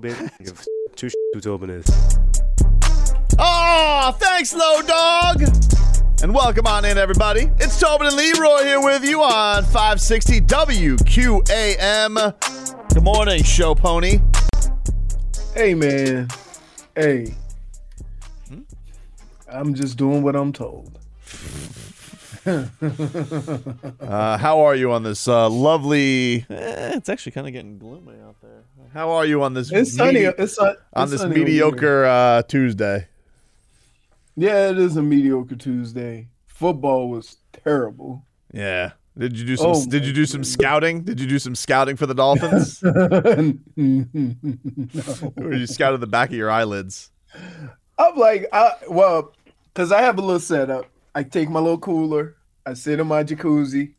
Give two who Tobin is. Oh, thanks, Low Dog. And welcome on in, everybody. It's Tobin and Leroy here with you on 560 WQAM. Good morning, show pony. Hey man, hey. Hmm? I'm just doing what I'm told. Uh, how are you on this uh, lovely? Eh, it's actually kind of getting gloomy out there. How are you on this? It's sunny. medi- It's sun, on it's this sunny mediocre uh, Tuesday. Yeah, it is a mediocre Tuesday. Football was terrible. Yeah. Did you do some? Oh, did you do some scouting? Did you do some scouting for the Dolphins? or you scouted the back of your eyelids? I'm like, I, well, because I have a little setup. I take my little cooler, I sit in my jacuzzi,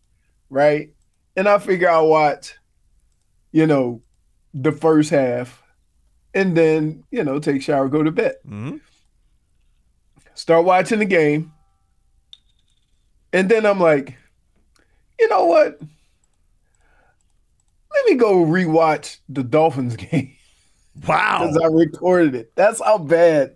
right? And I figure I'll watch, you know, the first half and then, you know, take shower, go to bed. hmm Start watching the game. And then I'm like, you know what? Let me go rewatch the Dolphins game Wow, because I recorded it. That's how bad.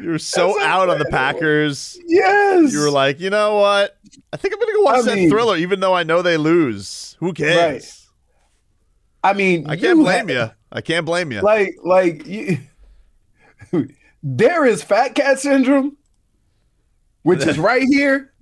You were so That's out on the. Packers. Yes. You were like, you know what? I think I'm gonna go watch I that mean- thriller, even though I know they lose. Who cares? I mean, I can't blame you. I can't blame you. Like, like you, there is fat cat syndrome, which is right here,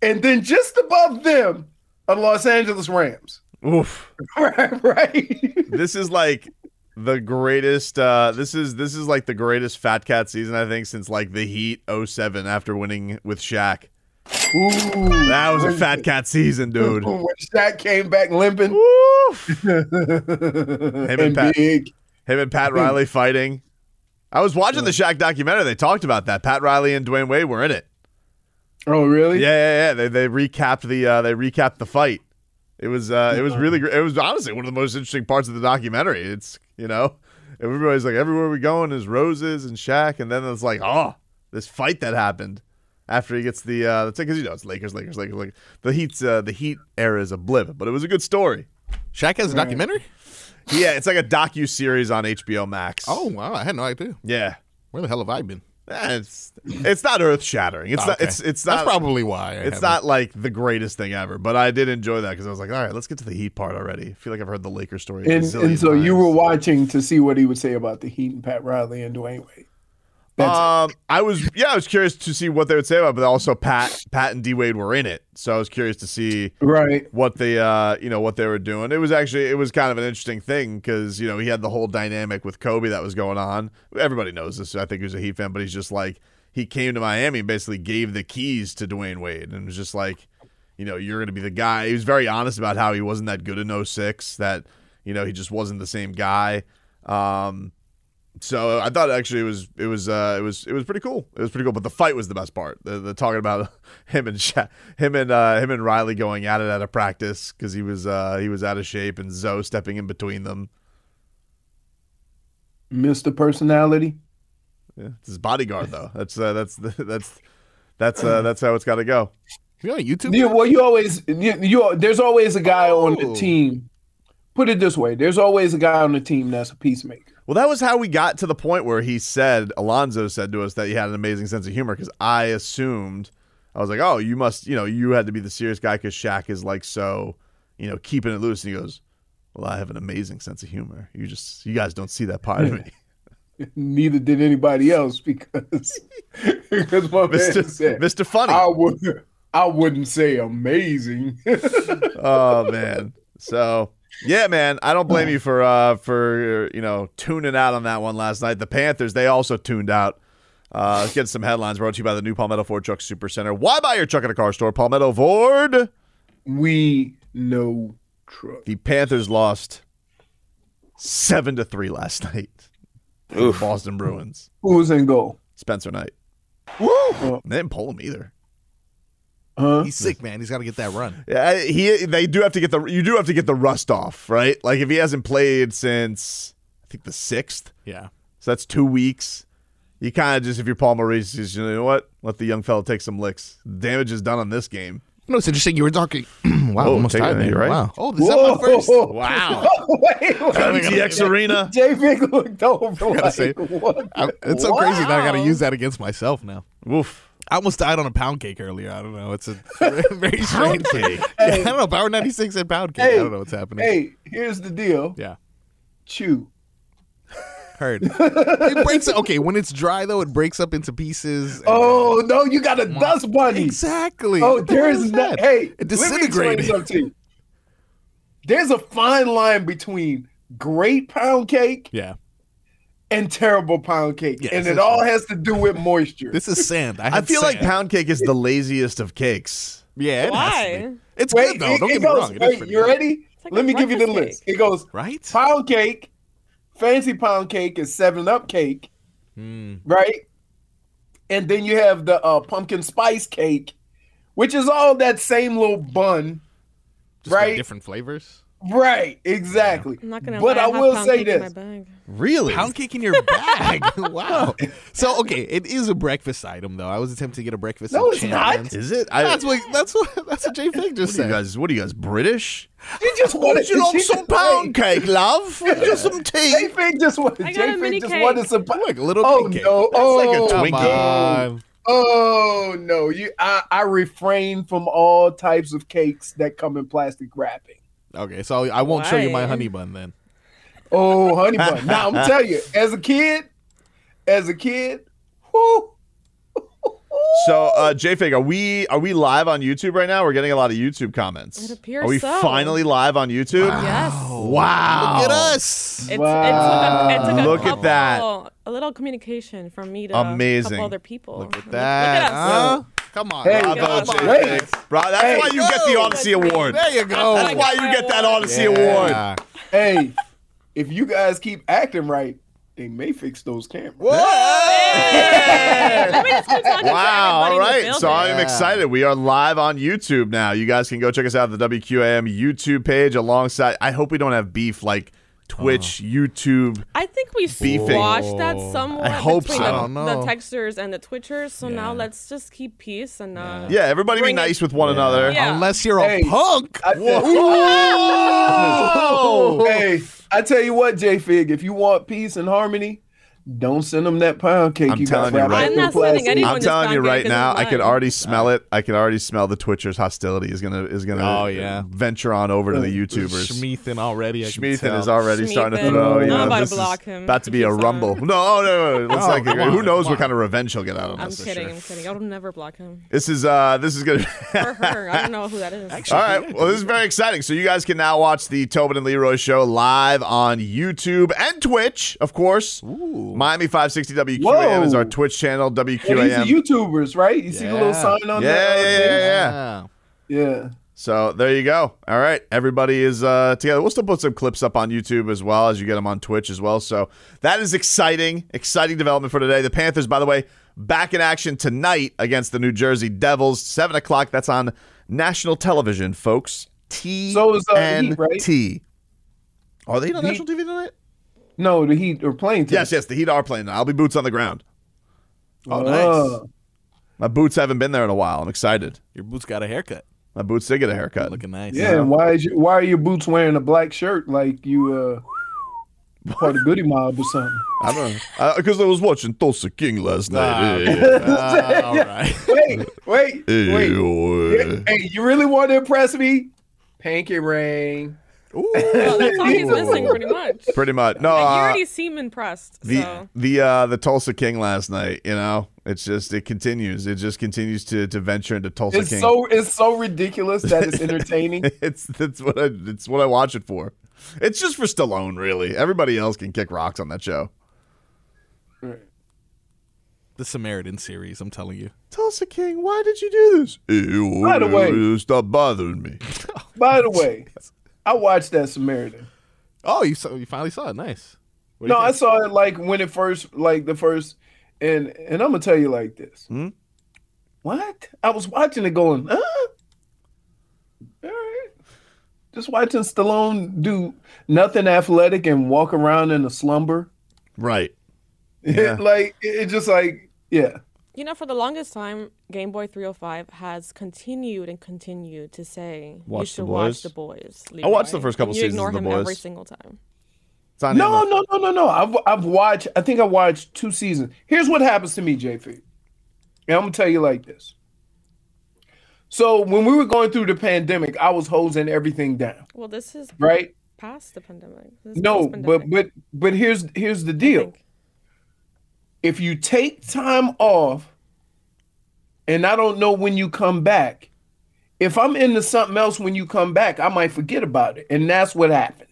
and then just above them are the Los Angeles Rams. Oof. right, right. this is like the greatest uh this is this is like the greatest fat cat season I think since like the Heat 07 after winning with Shaq. Ooh, That was a fat cat season, dude. When Shaq came back limping, Woof. and, Pat- big. Him and Pat Riley fighting. I was watching the Shaq documentary. They talked about that. Pat Riley and Dwyane Wade were in it. Oh, really? Yeah, yeah, yeah. They they recapped the uh, they recapped the fight. It was uh, it was really great. It was honestly one of the most interesting parts of the documentary. It's you know everybody's like everywhere we going is roses and Shaq, and then it's like oh this fight that happened after he gets the uh, the because you know it's Lakers, Lakers, Lakers, Lakers. The Heat's uh, the Heat era is a blip, but it was a good story. Shaq has a documentary? Yeah, it's like a docu series on HBO Max. Oh, wow. I had no idea. yeah. Where the hell have I been? It's it's not earth shattering. It's not. Okay. It's it's not. That's probably why. I It's haven't. not like the greatest thing ever, but I did enjoy that because I was like, all right, let's get to the Heat part already. I feel like I've heard the Lakers story. And, gazillion and so you were watching to see what he would say about the Heat and Pat Riley and Dwyane Wade. Um, I was yeah, I was curious to see what they would say about, it, but also Pat, Pat and D Wade were in it, so I was curious to see right. what they, uh, you know, what they were doing. It was actually it was kind of an interesting thing because you know he had the whole dynamic with Kobe that was going on. Everybody knows this. I think he was a Heat fan, but he's just like he came to Miami and basically gave the keys to Dwyane Wade and was just like, you know, you're going to be the guy. He was very honest about how he wasn't that good in 06, that you know he just wasn't the same guy. Um, so I thought actually it was it was uh it was it was pretty cool. It was pretty cool, but the fight was the best part. The, the talking about him and Sha- him and uh, him and Riley going at it at a practice because he was uh he was out of shape and Zo stepping in between them. Mr. Personality. Yeah, it's his bodyguard though. That's uh, that's that's that's uh, that's how it's got to go. You on YouTube? Yeah, well, you always you, you there's always a guy on the Oh. team. Put it this way: there's always a guy on the team that's a peacemaker. Well, that was how we got to the point where he said Alonzo said to us that he had an amazing sense of humor because I assumed I was like, oh, you must, you know, you had to be the serious guy because Shaq is like so, you know, keeping it loose. And he goes, Well, I have an amazing sense of humor. You just you guys don't see that part of me. Neither did anybody else because because my man Mr. said Mr. Funny. I would I wouldn't say amazing. oh man. So yeah, man, I don't blame you for uh for you know tuning out on that one last night. The Panthers they also tuned out. Uh, let's get some headlines brought to you by the new Palmetto Ford Truck Super Center. Why buy your truck at a car store? Palmetto Ford. we know truck. The Panthers lost seven to three last night. to the Boston Bruins. Who was in goal? Spencer Knight. Uh, They didn't pull him either. Huh? He's sick, man. He's got to get that run. Yeah, he they do have to get the you do have to get the rust off, right? Like if he hasn't played since I think the sixth, Yeah. so that's two weeks. You kind of just if you're Paul Maurice, you just, you know what? Let the young fella take some licks. Damage is done on this game. No, it's interesting. You were talking. wow, Oh, almost take it, tied me. right. Wow. Oh, this is that my first. Wow. wait, wait. FTX Arena. J Fig looked over gotta like, say, what? I- it's so crazy that I got to use that against myself now. Woof. I almost died on a pound cake earlier. I don't know. It's a very strange cake? Yeah, I don't know. Power 96 and pound cake. I don't know what's happening. Hey, here's the deal. Yeah. Chew. Heard. it breaks. Okay, when it's dry though, it breaks up into pieces. Oh no, you got a dust bunny. exactly. Oh, What the hell there's is no. that? Hey, it let me explain disintegrated. something to you. There's a fine line between great pound cake Yeah, and terrible pound cake, Yes, and it that's all has to do with moisture. this is sand. I, I had feel like pound cake is the laziest of cakes. Yeah, it has to be. Why? It's Wait, good though. it, Don't it get me wrong. Wait, you good. ready? like Let me give you the breakfast list. It goes Right? pound cake, fancy pound cake is seven up cake, Mm. right? And then you have the uh, pumpkin spice cake, which is all that same little bun. Just Right. different flavors. Right, exactly. I'm not gonna. But lie, I have will say cake my this. bag. Really? Pound cake in your bag. wow. So okay, it is a breakfast item though. I was attempting to get a breakfast. No, it's not. Is it? I, That's what that's what that's what Jay Fig just what are you guys? What are you guys British? She just wanted you like some just- pound cake, love? Just some tea. J Fig just wanted. I got J a mini just cake. wanted some. Look, a little Oh pink cake. no! like a Oh, Come Twinkie. oh no! You, I, I refrain from all types of cakes that come in plastic wrapping. Okay, so I won't show you my honey bun then. Oh, honey bun. now I'm telling you, as a kid, as a kid, whoo, So, uh, JFig, are we are we live on YouTube right now? We're getting a lot of YouTube comments. It appears Are we so. finally live on YouTube? Yes. Wow! Look at us. It's, Wow. it took a, it took a Look at that. A little communication from me to Amazing. a couple other people. Look at Look that. at us. huh? Come on. Hey, Bravo, God. Uh, Come on. Hey. Bro, that's Hey. why you get the Go. Odyssey Award. There you go. That's why you get that Odyssey Award. Hey, if you guys keep acting right, they may fix those cameras. Let me just keep talking to Wow. everybody All in the right. So. I'm Yeah. excited. We are live on YouTube now. You guys can go check us out at the WQAM YouTube page alongside. I hope we don't have beef like Twitch, YouTube. I think we Beefing. squashed that somewhat I hope between so. the, I don't know. the texters and the twitchers. So now let's just keep peace and uh, Yeah, everybody be Bring it- nice with one another. Yeah. Unless you're a Hey. punk. I Whoa! hey, I tell you what, J Fig, if you want peace and harmony, don't send them that pound cake. I'm you telling you right- up I'm not sending anyone I'm telling you right now, I can already smell it. I can already smell the Twitchers' hostility is gonna is gonna Oh, yeah. venture on over to the YouTubers. Schmeathan already. I can Schmeathan tell. is already starting to Schmeathan. throw. You I'm know, about to this is block him. about to be a rumble. No, no, no. It's Oh, like who knows what kind of revenge he'll get out of this. I'm kidding. I'm kidding. I'll never block him. This is uh this is gonna. Or her. I don't know who that is. All right. Well, this is very exciting. So you guys can now watch the Tobin and Leroy show live on YouTube and Twitch, of course. Miami 560 WQAM Whoa. is our Twitch channel. Yeah, these WQAM. YouTubers, right? You see the little sign on Yeah, there? yeah, yeah, yeah. Yeah. So there you go. All right, everybody is uh, together. We'll still put some clips up on YouTube as well as you get them on Twitch as well. So that is exciting, exciting development for today. The Panthers, by the way, back in action tonight against the New Jersey Devils, seven o'clock. That's on national television, folks. T So is, uh, Heat, right? Are they on national TV tonight? No, the Heat are playing. today. Yes, yes. The Heat are playing. I'll be boots on the ground. Oh, Uh, nice. My boots haven't been there in a while. I'm excited. Your boots got a haircut. My boots did get a haircut. Looking nice. Yeah, and why is you, why are your boots wearing a black shirt like you uh part of the Goodie Mob or something? I don't know because I was watching Tulsa King last night. Ah, all right. Wait, wait, Hey, wait. oh, Hey, you really want to impress me? Pinky ring. Well, that's all he's missing, pretty much. Pretty much. No, And you uh, already seem impressed. the so the uh, the Tulsa King last night. You know, it's just it continues. It just continues to to venture into Tulsa It's King. so it's so ridiculous that it's entertaining. it's that's what I it's what I watch it for. It's just for Stallone, really. Everybody else can kick rocks on that show. The Samaritan series, I'm telling you. Tulsa King, why did you do this? By the way- stop bothering me. By the way, I watched that Samaritan. Oh, you saw, you finally saw it. Nice. No, I saw it like when it first, like the first, and and I'm gonna tell you like this. Hmm? What? I was watching it, going, huh? All right. Just watching Stallone do nothing athletic and walk around in a slumber. Right. Yeah. like it it just like yeah. You know, for the longest time, Game Boy 305 has continued and continued to say Watch The should Boys. watch the boys. I watched the first couple and you seasons ignore of The him Boys. every single time. No, no, no, no, no. I've I've watched. I think I watched two seasons. Here's what happens to me, JP. And I'm gonna tell you like this. So when we were going through the pandemic, I was hosing everything down, Well, this is right? past the pandemic. This is No, post-pandemic, but but but here's here's the I deal. If you take time off, and I don't know when you come back, if I'm into something else when you come back, I might forget about it, and that's what happened.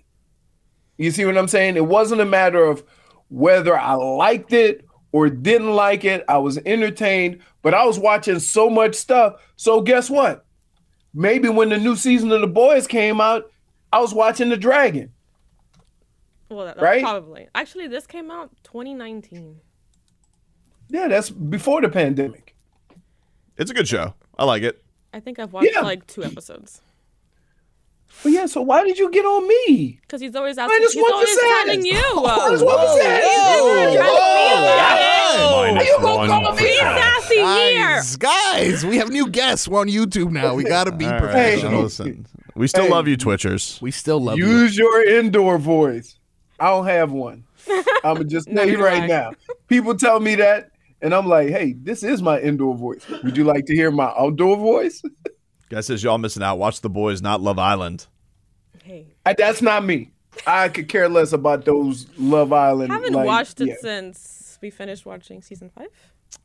You see what I'm saying? It wasn't a matter of whether I liked it or didn't like it. I was entertained, but I was watching so much stuff. So guess what? Maybe when the new season of The Boys came out, I was watching The Dragon. Well, that, Right? probably. Actually, this came out 2019. Yeah, that's before the pandemic. It's a good show. I like it. I think I've watched Yeah. like two episodes. But yeah, so why did you get on me? Because he's always asking. just He's want to always say telling it. you. I just want to say it. Minus you gonna call me Be sassy here. Guys, guys, we have new guests. We're on YouTube now. We gotta be All right, professional. now listen. We still Hey. love you, Twitchers. We still love you. Use your indoor voice. I don't have one. I'm gonna just tell you do right now. People tell me that, and I'm like, hey, this is my indoor voice. Would you like to hear my outdoor voice? Guy says y'all missing out. Watch the boys, not Love Island. Hey, I- That's not me. I could care less about those Love Island. I haven't like, watched it yeah. since we finished watching season five.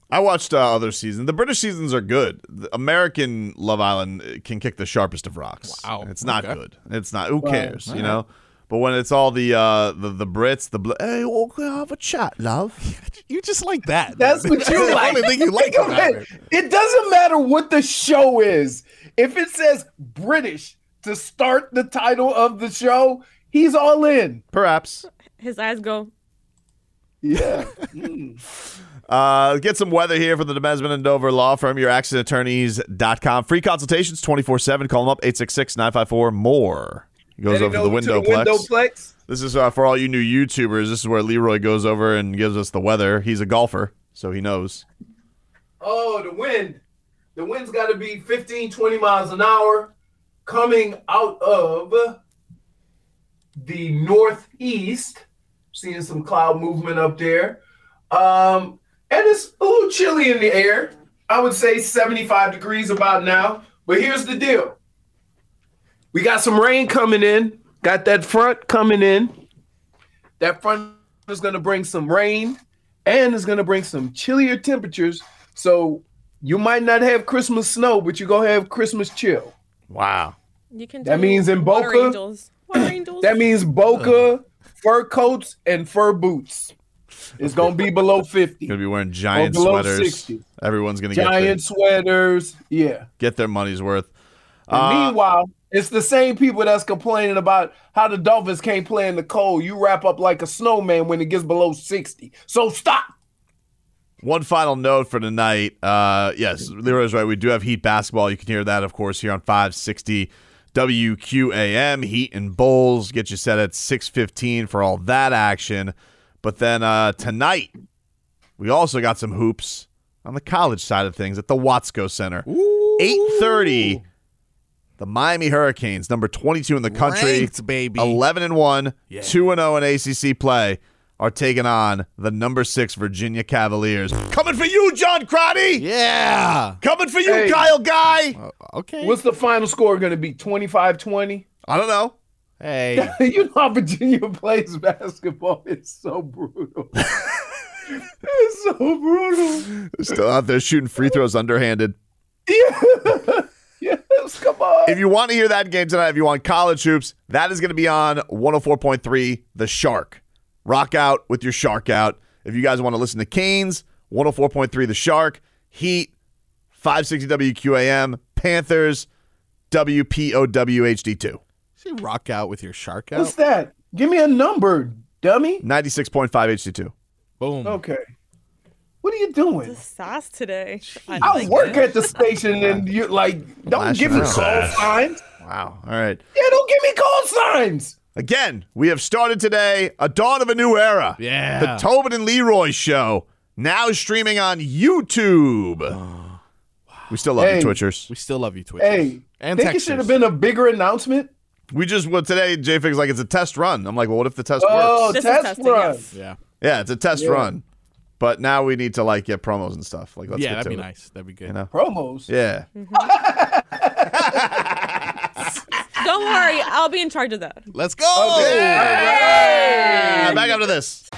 I watched uh, other seasons. The British seasons are good. The American Love Island can kick the sharpest of rocks. Wow. it's not Okay. good. It's not. Who cares? You know. But when it's all the uh, the the Brits, the bl- hey, we'll have a chat, love. You just like that. That's what That's you the like. only thing you like about it. it. It doesn't matter what the show is. If it says British to start the title of the show, he's all in. Perhaps. His eyes go. Yeah. Uh, get some weather here for the Demesman and Dover Law Firm, your accidentattorneys.com. Free consultations 24 7. Call them up 866 954 more. Goes over the to Windowplex. Windowplex. This is uh, for all you new YouTubers. This is where Leroy goes over and gives us the weather. He's a golfer, so he knows. Oh, the wind. The wind's got to be 15, 20 miles an hour coming out of the northeast. Seeing some cloud movement up there. Um, and it's a little chilly in the air. I would say 75 degrees about now. But here's the deal we got some rain coming in, got that front coming in. That front is going to bring some rain and it's going to bring some chillier temperatures. So you might not have Christmas snow, but you're going to have Christmas chill. Wow. You can. That means in water Boca- Angels. Water angels. That means Boca, fur coats, and fur boots. It's going to be below 50. Gonna be wearing giant below sweaters. 60. Everyone's gonna get Giant sweaters. Yeah. get their money's worth. Uh, meanwhile, it's the same people that's complaining about how the Dolphins can't play in the cold. You wrap up like a snowman when it gets below 60. So stop. One final note for tonight. Uh, yes, Leroy's right. We do have Heat basketball. You can hear that, of course, here on 560 WQAM. Heat and Bulls get you set at 615 for all that action. But then uh, tonight, we also got some hoops on the college side of things at the Watsco Center. 830. The Miami Hurricanes, number 22 in the country, Ranked, baby. 11 and 1, 2 and 0 in ACC play, are taking on the number 6 Virginia Cavaliers. Coming for you, John Crotty! Yeah. Coming for you, Hey. Kyle Guy! Uh, okay. What's the final score going to be? 25 20? I don't know. Hey, you know how Virginia plays basketball. It's so brutal. it's so brutal. Still out there shooting free throws underhanded. Yeah. yes, come on. If you want to hear that game tonight, if you want college hoops, that is going to be on 104.3 The Shark. Rock out with your shark out. If you guys want to listen to Canes, 104.3 The Shark, Heat, 560 WQAM, Panthers, WPOWHD2. say rock out with your shark out. What's that? Give me a number, dummy. 96.5 HD2. Boom. Okay. What are you doing? The sass today. I I work it. at the station and you like don't Lash give me around. call signs. Wow. All right. Yeah, don't give me call signs. Again, we have started today a dawn of a new era. Yeah. The Tobin and Leroy Show, now streaming on YouTube. Oh, we still love Hey. you, Twitchers. We still love you, Twitch. Hey, And think it should have been a bigger announcement. We just, well, today, JFig's like, it's a test run. I'm like, well, what if the test Oh, works? This is test run. yes. Yeah. Yeah, it's a test Yeah. run. But now we need to, like, get promos and stuff. Like, let's yeah, get that'd to be it. nice. That'd be good. You know? Promos. Yeah. Don't worry, I'll be in charge of that. Let's go. Yeah, Back up to this.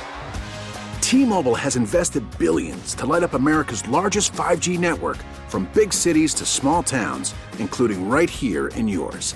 T-Mobile has invested billions to light up America's largest 5G network from big cities to small towns, including right here in yours.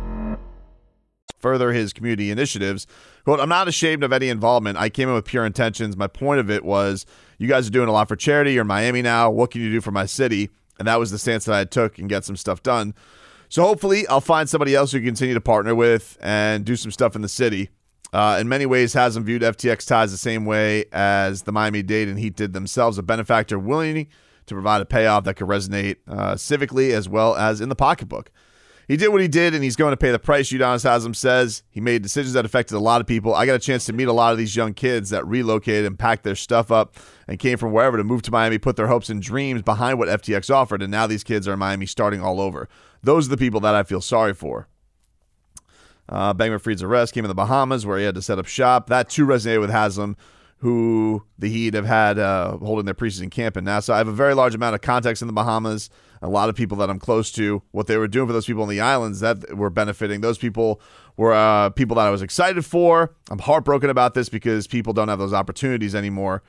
further his community initiatives. Quote, I'm not ashamed of any involvement. I came in with pure intentions. My point of it was you guys are doing a lot for charity. You're in Miami now. What can you do for my city? And that was the stance that I took and get some stuff done. So hopefully I'll find somebody else who can continue to partner with and do some stuff in the city. Uh, in many ways, hasn't viewed FTX ties the same way as the Miami Dade and Heat did themselves. A benefactor willing to provide a payoff that could resonate uh, civically as well as in the pocketbook. He did what he did, and he's going to pay the price. Udonis Haslem says he made decisions that affected a lot of people. I got a chance to meet a lot of these young kids that relocated and packed their stuff up and came from wherever to move to Miami, put their hopes and dreams behind what FTX offered, and now these kids are in Miami starting all over. Those are the people that I feel sorry for. Uh, Bankman Fried's arrest came in the Bahamas where he had to set up shop. That too resonated with Haslem, who the Heat have had uh, holding their preseason camp in Nassau. I have a very large amount of contacts in the Bahamas. A lot of people that I'm close to. What they were doing for those people on the islands that were benefiting. Those people were uh, people that I was excited for. I'm heartbroken about this because people don't have those opportunities anymore.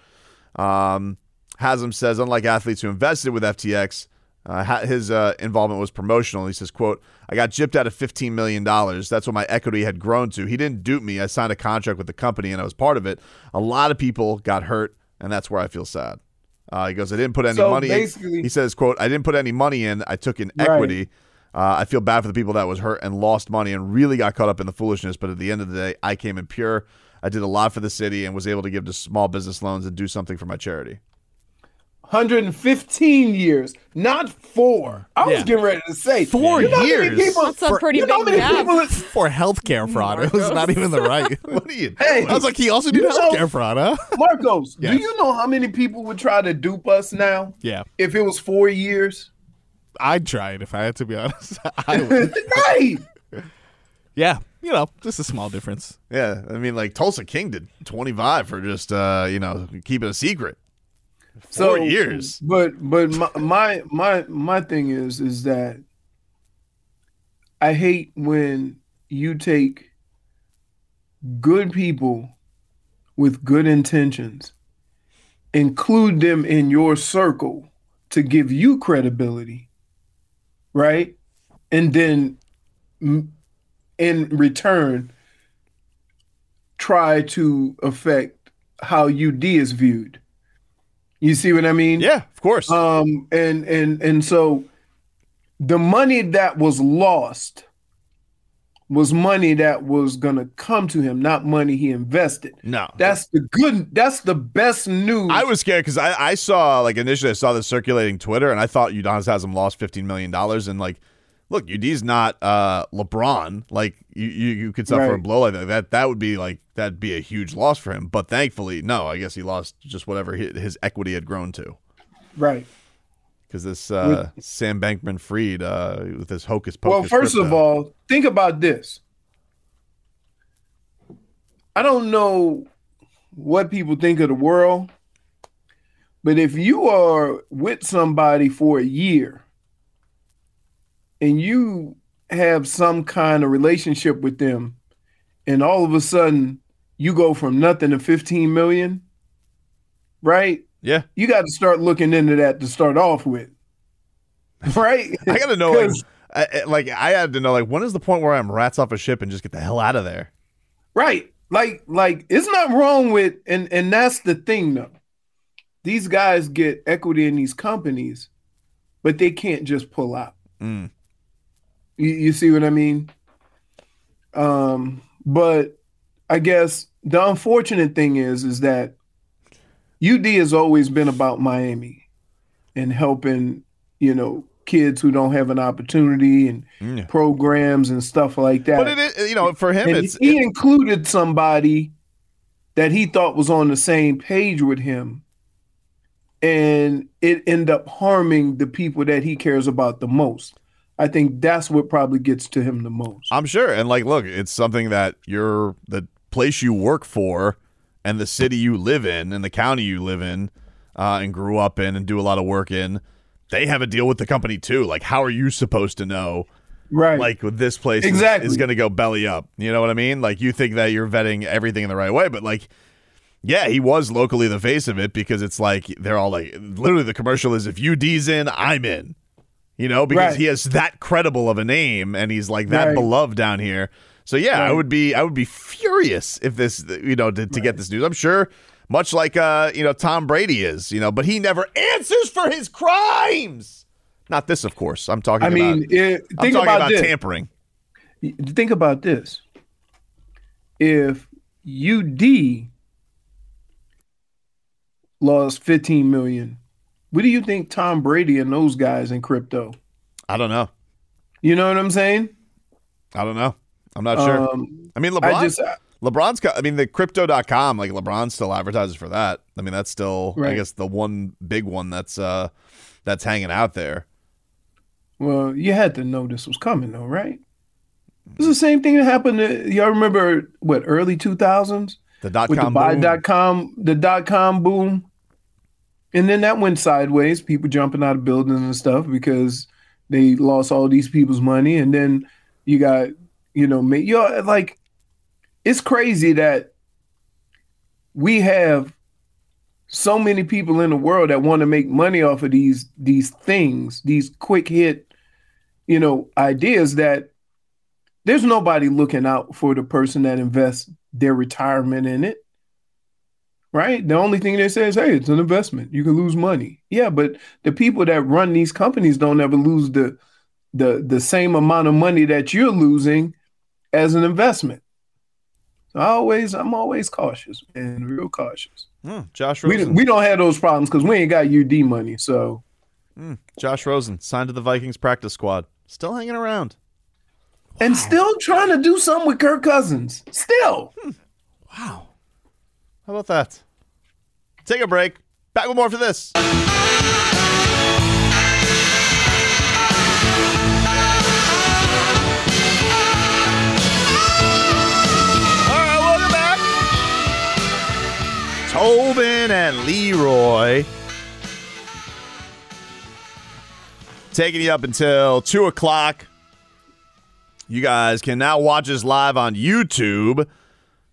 Um, Haslem says, unlike athletes who invested with FTX, uh, his uh, involvement was promotional. He says, "quote I got gypped out of fifteen million dollars. That's what my equity had grown to. He didn't dupe me. I signed a contract with the company, and I was part of it. A lot of people got hurt, and that's where I feel sad." Uh, he goes, "I didn't put any So money." in. He says, "quote I didn't put any money in. I took in Right. equity." Uh, I feel bad for the people that was hurt and lost money and really got caught up in the foolishness. But at the end of the day, I came in pure. I did a lot for the city and was able to give to small business loans and do something for my charity. 115 years, not four. I was Yeah. getting ready to say Four you know how many years? People, That's a pretty you know how big many gap. people- For healthcare fraud. It was not even the right. What are you? Hey, I was like, he also did You know- healthcare fraud, huh? Marcos, Yes. do you know how many people would try to dupe us now Yeah. if it was four years? I'd try it if I had to be honest. I would. right. Yeah. You know, just a small difference. Yeah, I mean, like Tulsa King did 25 for just, uh, you know, keeping a secret. Four years. But but my, my my my thing is is that I hate when you take good people with good intentions, include them in your circle to give you credibility, right? And then in return, try to affect how UD is viewed. You see what I mean? Yeah, of course. Um, and and and so the money that was lost was money that was gonna come to him, not money he invested. No, That's the good. That's the best news. I was scared because I, I saw like initially I saw this circulating Twitter and I thought Udonis him lost fifteen million dollars and like look UD's not uh, LeBron like you, you you could suffer a blow like that that that would be like that'd be a huge loss for him but thankfully no I guess he lost just whatever his, his equity had grown to right. because this uh, Sam Bankman Fried uh, with his hocus pocus. Well, first of all, think about this. I don't know what people think of the world, but if you are with somebody for a year and you have some kind of relationship with them, and all of a sudden you go from nothing to 15 million, right? yeah You got to start looking into that to start off with. Right? I got to know like I- like I had to know like when is the point where I'm rats off a ship and just get the hell out of there. Right. Like like it's not wrong with and and that's the thing though. These guys get equity in these companies, but they can't just pull out. Mm. You, you see what I mean? Um, but I guess the unfortunate thing is is that UD has always been about Miami and helping, you know, kids who don't have an opportunity and Mm. programs and stuff like that. But it is you know for him And it's he included somebody that he thought was on the same page with him and it ended up harming the people that he cares about the most i think that's what probably gets to him the most I'm sure. And like, look, it's something that you're the place you work for and the city you live in and the county you live in uh, and grew up in and do a lot of work in. They have a deal with the company too. Like, how are you supposed to know? right Like, this place is- Exactly. is, going to go belly up. You know what I mean? Like, you think that you're vetting everything in the right way, but like, yeah, he was locally the face of it because it's like they're all like, literally, the commercial is if UD's in, I'm in. You know, because Right. he has that credible of a name and he's like that Right. beloved down here. So yeah, I would be I would be furious if this you know to, to get this news. I'm sure much like uh you know Tom Brady is, you know, but he never answers for his crimes. Not this, of course. I'm talking i mean about it, I'm think talking about, about tampering. think about this if ud lost 15 million what do you think tom brady and those guys in crypto I don't know. you know what i'm saying I don't know. I'm not sure. Um, I mean, LeBron. I just LeBron's. co- I mean, the crypto.com. Like LeBron still advertises for that. I mean, that's still. I guess the one big one that's uh that's hanging out there. Well, you had to know this was coming, though, right? It's the same thing that happened. To, y'all remember what early two thousands The dot the com. buy boom. dot com, the dot com boom, and then that went sideways. People jumping out of buildings and stuff because they lost all these people's money, and then you got you know, you like it's crazy that we have so many people in the world that want to make money off of these these things, these quick hit, you know, ideas that there's nobody looking out for the person that invests their retirement in it. Right? The only thing they say is, hey, it's an investment. You can lose money. Yeah, but the people that run these companies don't ever lose the the the same amount of money that you're losing as an investment. So I always I'm always cautious and real cautious. Hmm, Josh We, Rosen. we don't have those problems because we ain't got UD money. So Hmm, Josh Rosen signed to the Vikings practice squad. Still hanging around. and still trying to do something with Kirk Cousins. Still. Wow. How about that? Take a break. Back with more for this. Tobin and Leroy. Taking you up until 2 o'clock. You guys can now watch us live on YouTube.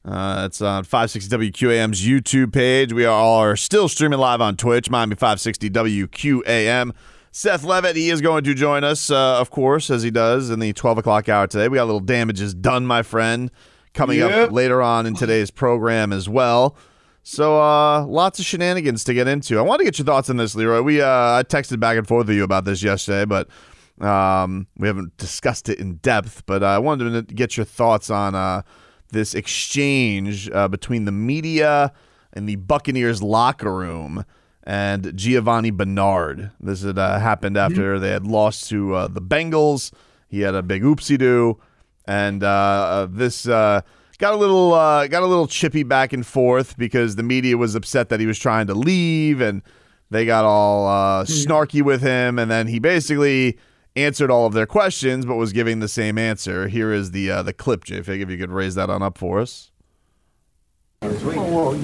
Uh, it's on 560 WQAM's YouTube page. We are still streaming live on Twitch, Miami 560 WQAM. Seth Levitt, he is going to join us, uh, of course, as he does in the 12 o'clock hour today. We got a little damages done, my friend, coming Yep. up later on in today's program as well. So, uh, lots of shenanigans to get into. I want to get your thoughts on this, Leroy. We uh, I texted back and forth with you about this yesterday, but um, we haven't discussed it in depth. But I wanted to get your thoughts on uh, this exchange uh, between the media and the Buccaneers locker room and Giovani Bernard. This had uh, happened after they had lost to uh, the Bengals. He had a big oopsie doo, and uh, uh, this uh, got a little uh, got a little chippy back and forth because the media was upset that he was trying to leave, and they got all uh, snarky with him, and then he basically answered all of their questions, but was giving the same answer. Here is the uh, the clip, J. Fig, if you could raise that on up for us. Well,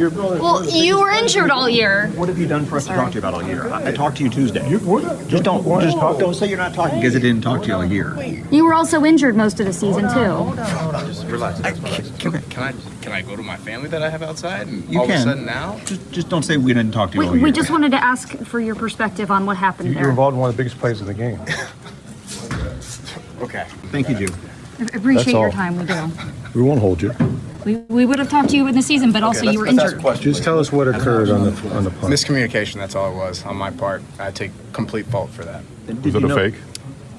you were injured all year. What have you done for us to talk to you about all year? I, I talked to you Tuesday. just don't just talk. Don't say you're not talking because I didn't talk to you all year. You were also injured most of the season too. just Relax. Can, can I can I go to my family that I have outside and You all can. of a sudden now? Just just don't say we didn't talk to you We, all year. we just wanted to ask for your perspective on what happened You're involved in one of the biggest plays of the game. Okay. Thank you, Gio. I Appreciate your all. time. We do. We won't hold you. We, we would have talked to you in the season, but also you were injured. Just tell us what occurred on the on the punt. Miscommunication. That's all it was on my part. I take complete fault for that. Was it a fake?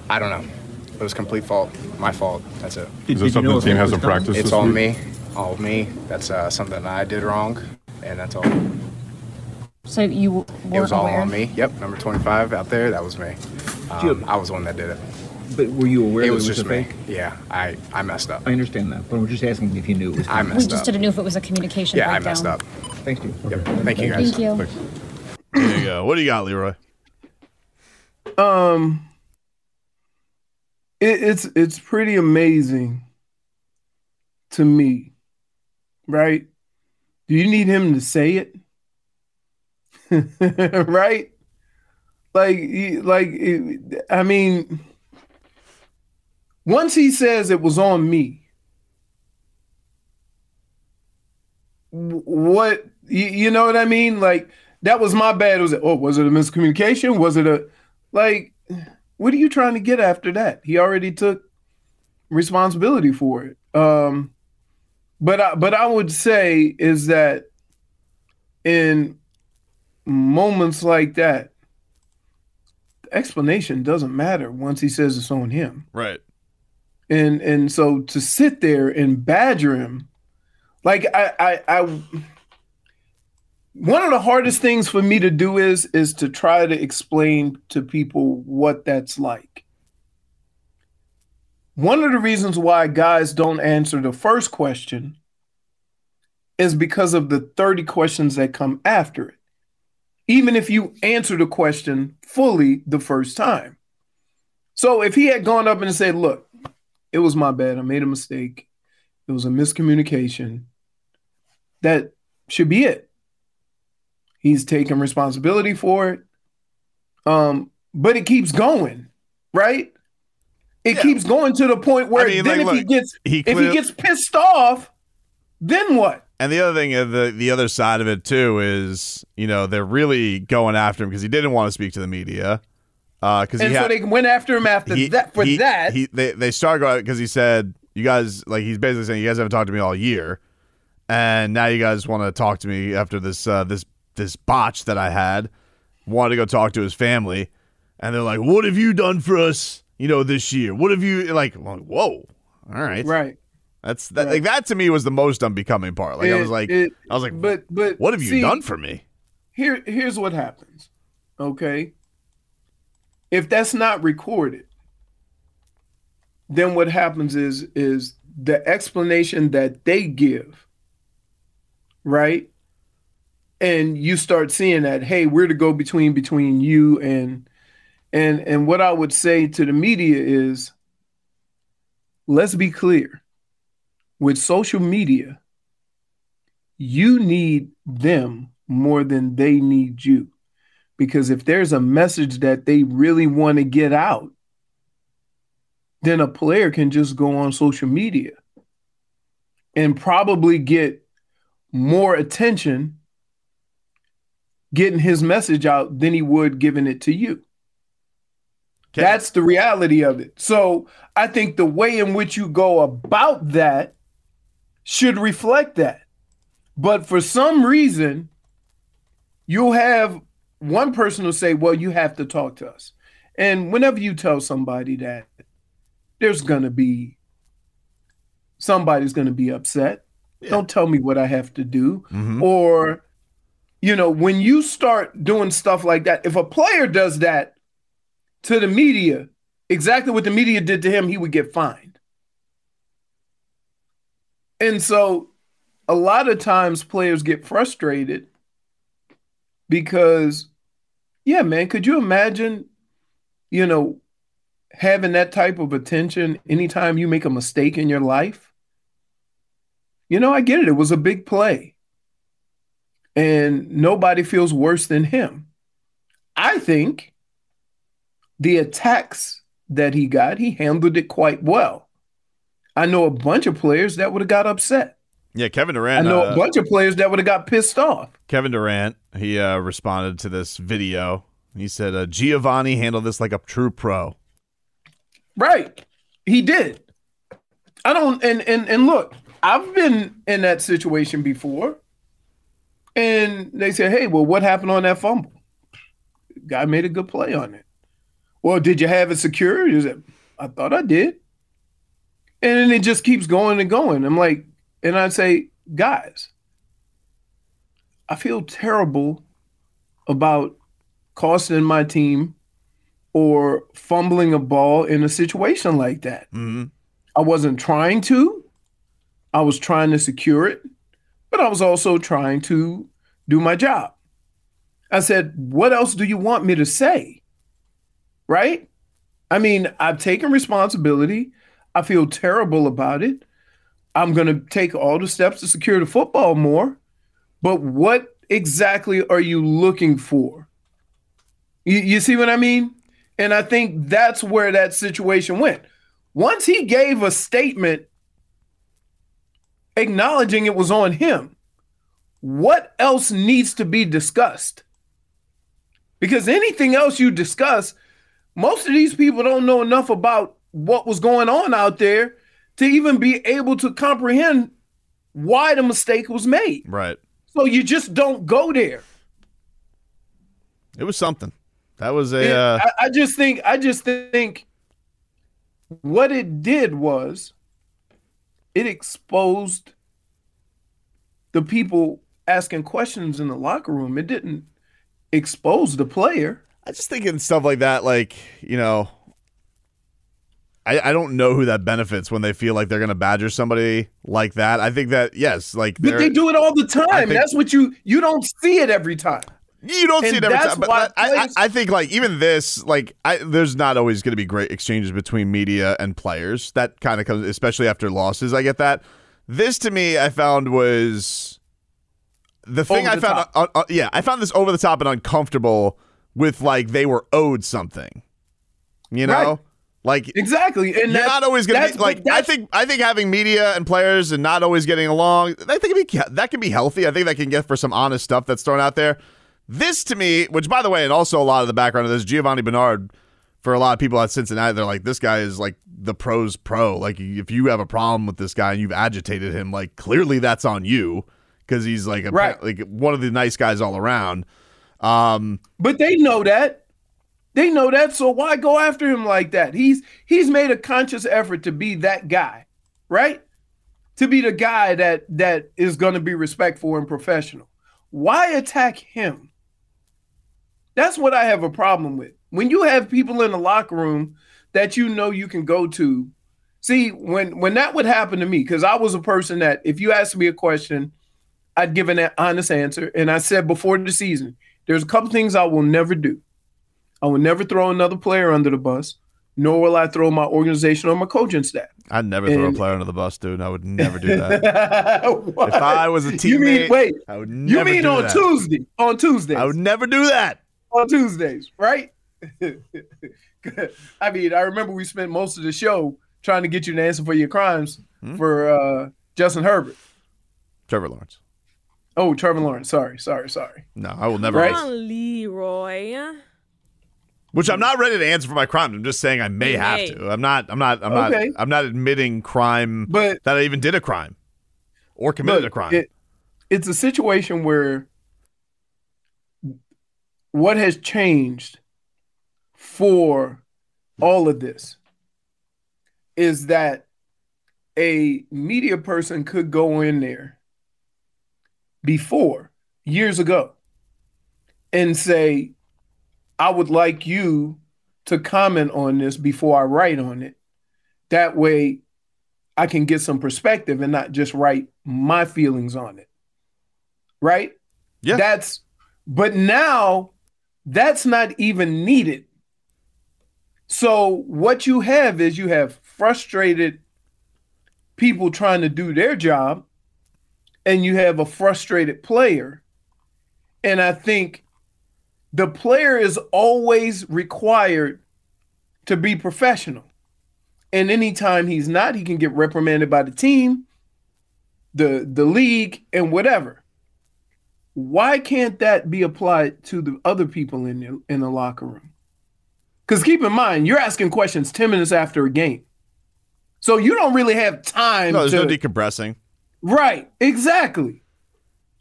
I don't know. It was complete fault. My fault. That's it. Is it. Did- Is this did you something know the team hasn't practiced It's this all week? me. All me. That's uh, something I did wrong, and that's all. So you weren't It was all aware. on me. Yep. Number 25 out there. That was me. Um, I was the one that did it. But were you aware It that was it was just a me. fake? Yeah. I I messed up. I understand that, but I'm just asking if you knew it was. I coming. We just up. didn't know if it was a communication Yeah, I messed up. Thanks, Gio. Yep. Thank you guys. Thank you. There you go. What do you got, Leroy? Um, it, it's it's pretty amazing to me, right? Do you need him to say it? right? Like, he- like, I mean, once he says it was on me, what you, know what I mean? Like, that was my bad. Was it? Oh, was it a miscommunication? Was it a like? What are you trying to get after that? He already took responsibility for it. Um, but I, but I would say is that in moments like that, the explanation doesn't matter once he says it's on him. Right. And and so to sit there and badger him, like I I, I one of the hardest things for me to do is is to try to explain to people what that's like. One of the reasons why guys don't answer the first question is because of the 30 questions that come after it. Even if you answer the question fully the first time. So if he had gone up and said, Look, it was my bad. I made a mistake. It was a miscommunication. That should be it. He's taking responsibility for it. Um, but it keeps going, right? It keeps going to the point where I mean, then like, if he gets he if he gets pissed off, then what? And the other thing, uh, the the other side of it too is, you know, they're really going after him because he didn't want to speak to the media. Because And he so had, they went after him after he- that for he- that. he they they started going because he said you guys like he's basically saying you guys haven't talked to me all year, and now you guys want to talk to me after this uh, this this botch that I had. Wanted to go talk to his family, and they're like, "What have you done for us? You know, this year? What have you like?" Whoa, all right, right. That's that. Like that to me was the most unbecoming part. Like I was like, it- I was like, but but what have you see, done for me? Here here's what happens. Okay. If that's not recorded, then what happens is is the explanation that they give, right? And you start seeing that, hey, we're the go between between you and and and what I would say to the media is let's be clear. With social media, you need them more than they need you Because if there's a message that they really want to get out, then a player can just go on social media and probably get more attention getting his message out than he would giving it to you. That's the reality of it. So I think the way in which you go about that should reflect that. But for some reason, you'll have one person will say, Well, you have to talk to us. And whenever you tell somebody that, there's going to be somebody's going to be upset. Don't tell me what I have to do. Mm-hmm. Or, you know, when you start doing stuff like that, if a player does that to the media, exactly what the media did to him, he would get fined. And so a lot of times players get frustrated because, yeah, man, could you imagine, you know, having that type of attention anytime you make a mistake in your life? You know, I get it. It was a big play. And nobody feels worse than him. I think the attacks that he got, he handled it quite well. I know a bunch of players that would have got upset. Yeah, Kevin Durant. I know uh, a bunch of players that would have got pissed off. Kevin Durant, he uh, responded to this video. He said, uh, Giovani handled this like a true pro. Right. He did. I don't and and and look, I've been in that situation before. And they said, "Hey, well, what happened on that fumble? Guy made a good play on it. Well, did you have it secured? Is it? I thought I did. And then it just keeps going and going. I'm like, and I'd say, guys, I feel terrible about costing my team or fumbling a ball in a situation like that. Mm-hmm. I wasn't trying to. I was trying to secure it, but I was also trying to do my job. I said, What else do you want me to say? Right? I mean, I've taken responsibility. I feel terrible about it. I'm going to take all the steps to secure the football more. But what exactly are you looking for? You, you see what I mean? And I think that's where that situation went. Once he gave a statement acknowledging it was on him, what else needs to be discussed? Because anything else you discuss, most of these people don't know enough about what was going on out there to even be able to comprehend why the mistake was made. Right. So you just don't go there. It was something. That was a. Uh, I, I just think I just think what it did was it exposed the people asking questions in the locker room. It didn't expose the player. I just think in stuff like that, like you know, I, I don't know who that benefits when they feel like they're going to badger somebody like that. I think that yes, like But they're- do it all the time. think- That's what you you don't see it every time. You don't see it every time, but that- I, I, think like even this, like I, there's not always going to be great exchanges between media and players. That kind of comes, especially after losses. I get that. This to me, I found was the thing Over I the found. top. Uh, uh, yeah, I found this over the top and uncomfortable with like they were owed something. You know, Right. Like Exactly. And you're not always going to be like. I think I think having media and players and not always getting along, I think be, that can be healthy. I think that can get for some honest stuff that's thrown out there. This to me, which by the way, and also a lot of the background of this, Giovani Bernard, for a lot of people at Cincinnati, they're like, this guy is like the pros pro. Like if you have a problem with this guy and you've agitated him, like clearly that's on you because he's like a, Right. like one of the nice guys all around. Um, But they know that. They know that. So why go after him like that? He's he's made a conscious effort to be that guy, right? To be the guy that that is going to be respectful and professional. Why attack him? That's what I have a problem with. When you have people in the locker room that you know you can go to. See, when when that would happen to me, because I was a person that if you asked me a question, I'd give an honest answer. And I said before the season, there's a couple things I will never do. I will never throw another player under the bus, nor will I throw my organization or my coaching staff. I'd never throw a player under the bus, dude. I would never do that. if I was a teammate, you mean wait? I would you mean do on that. Tuesday? On Tuesday? I would never do that. on Tuesdays, right? I mean, I remember we spent most of the show trying to get you to answer for your crimes Hmm? for uh, Justin Herbert. Trevor Lawrence. Oh, Trevor Lawrence. Sorry, sorry, sorry. No, I will never. Right? Come on, Leroy. Which I'm not ready to answer for my crimes. I'm just saying I may You have may. to. I'm not. I'm not. I'm Okay. not. I'm not admitting crime But that I even did a crime or committed a crime. It, it's a situation where what has changed for all of this is that a media person could go in there before years ago and say, I would like you to comment on this before I write on it. That way I can get some perspective and not just write my feelings on it. Right? Yeah. That's but now that's not even needed. So what you have is you have frustrated people trying to do their job and you have a frustrated player. And I think the player is always required to be professional. And anytime he's not, he can get reprimanded by the team, the the league, and whatever. Why can't that be applied to the other people in the, in the locker room? Because keep in mind, you're asking questions 10 minutes after a game. So you don't really have time no, there's to no decompressing. Right, exactly.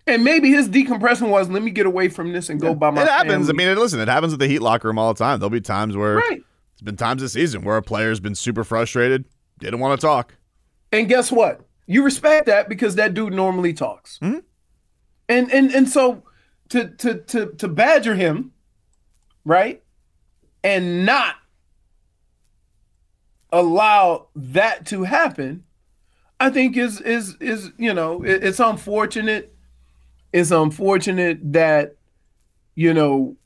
And maybe his decompression was let me get away from this and go by my It happens. family. I mean, listen, it happens at the Heat locker room all the time. There'll be times where Right. it's been times this season where a player's been super frustrated, didn't want to talk. And guess what? You respect that because that dude normally talks. Mm-hmm. And and and so to to to to badger him, right? And not allow that to happen, I think is is is you know, it- it's unfortunate. It's unfortunate that you know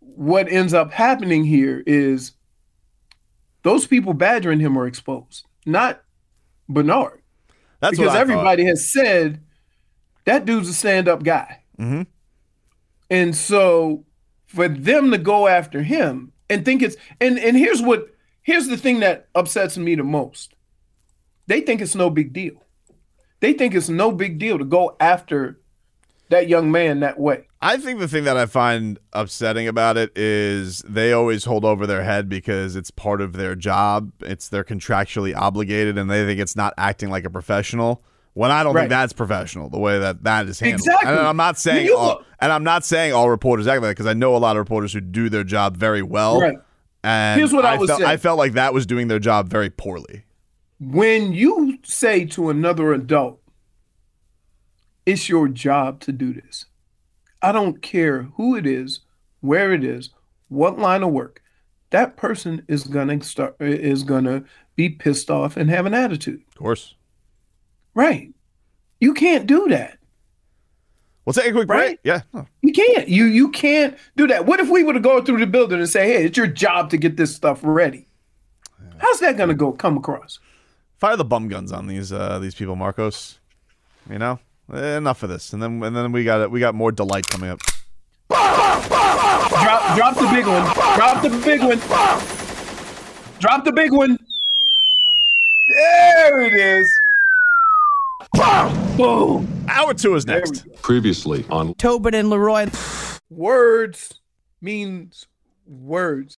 what ends up happening here is those people badgering him are exposed, not Bernard. That's what because everybody has said that dude's a stand-up guy. Mm-hmm. And so for them to go after him and think it's and and here's what here's the thing that upsets me the most. They think it's no big deal. They think it's no big deal to go after that young man that way. I think the thing that I find upsetting about it is they always hold over their head because it's part of their job. It's they're contractually obligated, and they think it's not acting like a professional. When I don't Right. think that's professional, the way that that is handled. Exactly. And I'm not saying you all, look- and I'm not saying all reporters act like that because I know a lot of reporters who do their job very well. Right. And Here's what I would felt, say. I felt like that was doing their job very poorly. When you say to another adult, it's your job to do this. I don't care who it is, where it is, what line of work. That person is gonna start is gonna be pissed off and have an attitude. Of course. Right. You can't do that. We'll take a quick Right? break. Yeah. No. You can't. You you can't do that. What if we were to go through the building and say, "Hey, it's your job to get this stuff ready"? How's that gonna go come across? Fire the bum guns on these uh, these people, Marcos. You know, Eh, enough of this, and then and then we got it. We got more delight coming up. Drop drop the big one. Drop the big one. Drop the big one. There it is. Boom. Hour two is next. Previously on Tobin and Leroy. Words means words.